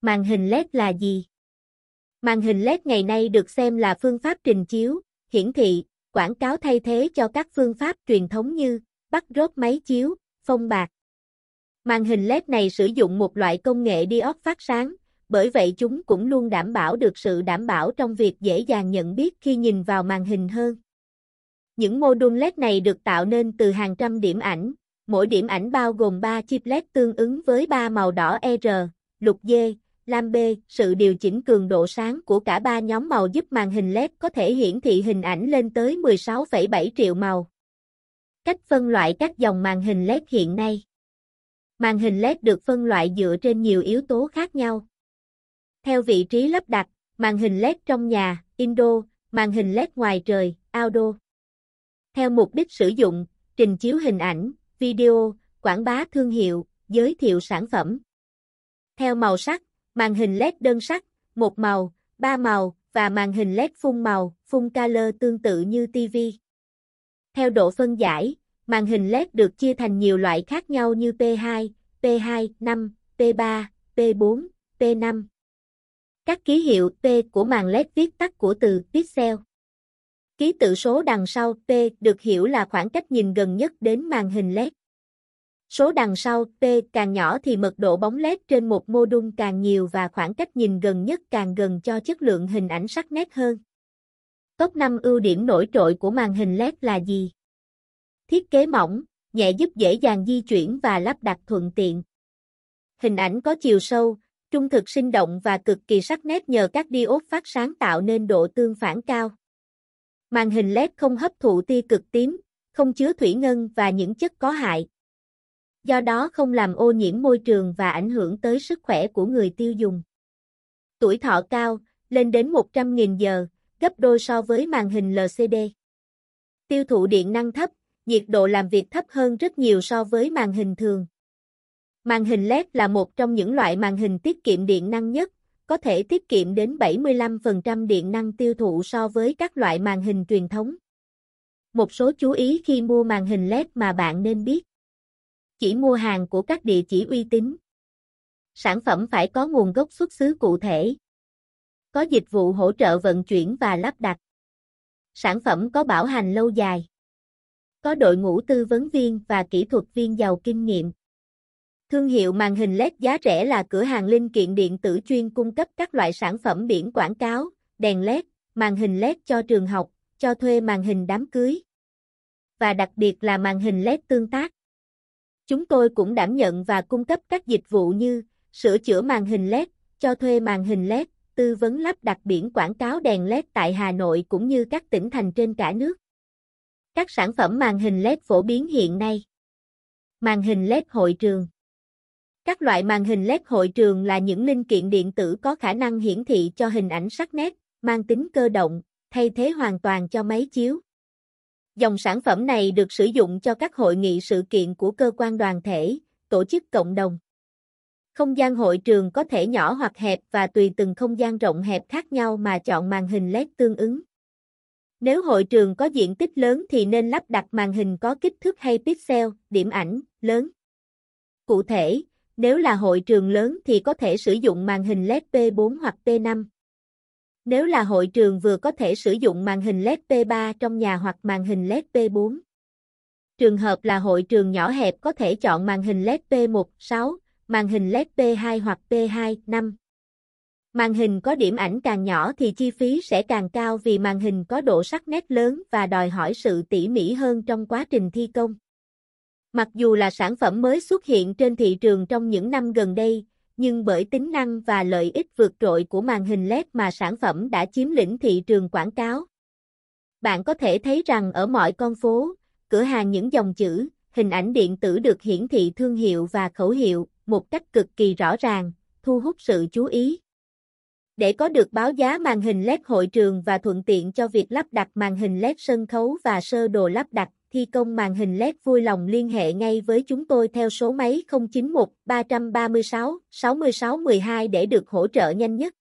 Màn hình LED là gì? Màn hình LED ngày nay được xem là phương pháp trình chiếu, hiển thị, quảng cáo thay thế cho các phương pháp truyền thống như bắt rốt máy chiếu, phông bạc. Màn hình LED này sử dụng một loại công nghệ diode phát sáng, bởi vậy chúng cũng luôn đảm bảo được sự đảm bảo trong việc dễ dàng nhận biết khi nhìn vào màn hình hơn. Những mô đun LED này được tạo nên từ hàng trăm điểm ảnh, mỗi điểm ảnh bao gồm 3 chip LED tương ứng với 3 màu đỏ R, lục D, lam B. Sự điều chỉnh cường độ sáng của cả ba nhóm màu giúp màn hình LED có thể hiển thị hình ảnh lên tới 16,7 triệu màu. Cách phân loại các dòng màn hình LED hiện nay Màn hình LED được phân loại dựa trên nhiều yếu tố khác nhau. Theo vị trí lắp đặt, màn hình LED trong nhà, Indo, màn hình LED ngoài trời, Outdoor. Theo mục đích sử dụng, trình chiếu hình ảnh, video, quảng bá thương hiệu, giới thiệu sản phẩm. Theo màu sắc, màn hình LED đơn sắc, một màu, ba màu và màn hình LED phun màu, phun color tương tự như TV. Theo độ phân giải, màn hình LED được chia thành nhiều loại khác nhau như P2, P2, 5, P3, P4, P5. Các ký hiệu P của màn LED viết tắt của từ pixel. Ký tự số đằng sau P được hiểu là khoảng cách nhìn gần nhất đến màn hình LED. Số đằng sau P càng nhỏ thì mật độ bóng LED trên một mô đun càng nhiều và khoảng cách nhìn gần nhất càng gần cho chất lượng hình ảnh sắc nét hơn. Top 5 ưu điểm nổi trội của màn hình LED là gì? Thiết kế mỏng, nhẹ giúp dễ dàng di chuyển và lắp đặt thuận tiện. Hình ảnh có chiều sâu, trung thực sinh động và cực kỳ sắc nét nhờ các diode phát sáng tạo nên độ tương phản cao. Màn hình LED không hấp thụ tia cực tím, không chứa thủy ngân và những chất có hại. Do đó không làm ô nhiễm môi trường và ảnh hưởng tới sức khỏe của người tiêu dùng. Tuổi thọ cao, lên đến 100.000 giờ, gấp đôi so với màn hình LCD. Tiêu thụ điện năng thấp, nhiệt độ làm việc thấp hơn rất nhiều so với màn hình thường. Màn hình LED là một trong những loại màn hình tiết kiệm điện năng nhất, có thể tiết kiệm đến 75% điện năng tiêu thụ so với các loại màn hình truyền thống. Một số chú ý khi mua màn hình LED mà bạn nên biết. Chỉ mua hàng của các địa chỉ uy tín. Sản phẩm phải có nguồn gốc xuất xứ cụ thể. Có dịch vụ hỗ trợ vận chuyển và lắp đặt. Sản phẩm có bảo hành lâu dài. Có đội ngũ tư vấn viên và kỹ thuật viên giàu kinh nghiệm. Thương hiệu màn hình LED giá rẻ là cửa hàng linh kiện điện tử chuyên cung cấp các loại sản phẩm biển quảng cáo, đèn LED, màn hình LED cho trường học, cho thuê màn hình đám cưới. Và đặc biệt là màn hình LED tương tác. Chúng tôi cũng đảm nhận và cung cấp các dịch vụ như sửa chữa màn hình LED, cho thuê màn hình LED, tư vấn lắp đặt biển quảng cáo đèn LED tại Hà Nội cũng như các tỉnh thành trên cả nước. Các sản phẩm màn hình LED phổ biến hiện nay. Màn hình LED hội trường các loại màn hình LED hội trường là những linh kiện điện tử có khả năng hiển thị cho hình ảnh sắc nét, mang tính cơ động, thay thế hoàn toàn cho máy chiếu. Dòng sản phẩm này được sử dụng cho các hội nghị sự kiện của cơ quan đoàn thể, tổ chức cộng đồng. Không gian hội trường có thể nhỏ hoặc hẹp và tùy từng không gian rộng hẹp khác nhau mà chọn màn hình LED tương ứng. Nếu hội trường có diện tích lớn thì nên lắp đặt màn hình có kích thước hay pixel, điểm ảnh, lớn. Cụ thể, nếu là hội trường lớn thì có thể sử dụng màn hình LED P4 hoặc P5. Nếu là hội trường vừa có thể sử dụng màn hình LED P3 trong nhà hoặc màn hình LED P4. Trường hợp là hội trường nhỏ hẹp có thể chọn màn hình LED P1, 6, màn hình LED P2 hoặc P2, 5. Màn hình có điểm ảnh càng nhỏ thì chi phí sẽ càng cao vì màn hình có độ sắc nét lớn và đòi hỏi sự tỉ mỉ hơn trong quá trình thi công. Mặc dù là sản phẩm mới xuất hiện trên thị trường trong những năm gần đây, nhưng bởi tính năng và lợi ích vượt trội của màn hình LED mà sản phẩm đã chiếm lĩnh thị trường quảng cáo. Bạn có thể thấy rằng ở mọi con phố, cửa hàng những dòng chữ, hình ảnh điện tử được hiển thị thương hiệu và khẩu hiệu một cách cực kỳ rõ ràng, thu hút sự chú ý. Để có được báo giá màn hình LED hội trường và thuận tiện cho việc lắp đặt màn hình LED sân khấu và sơ đồ lắp đặt, thi công màn hình LED vui lòng liên hệ ngay với chúng tôi theo số máy 091 336 66 12 để được hỗ trợ nhanh nhất.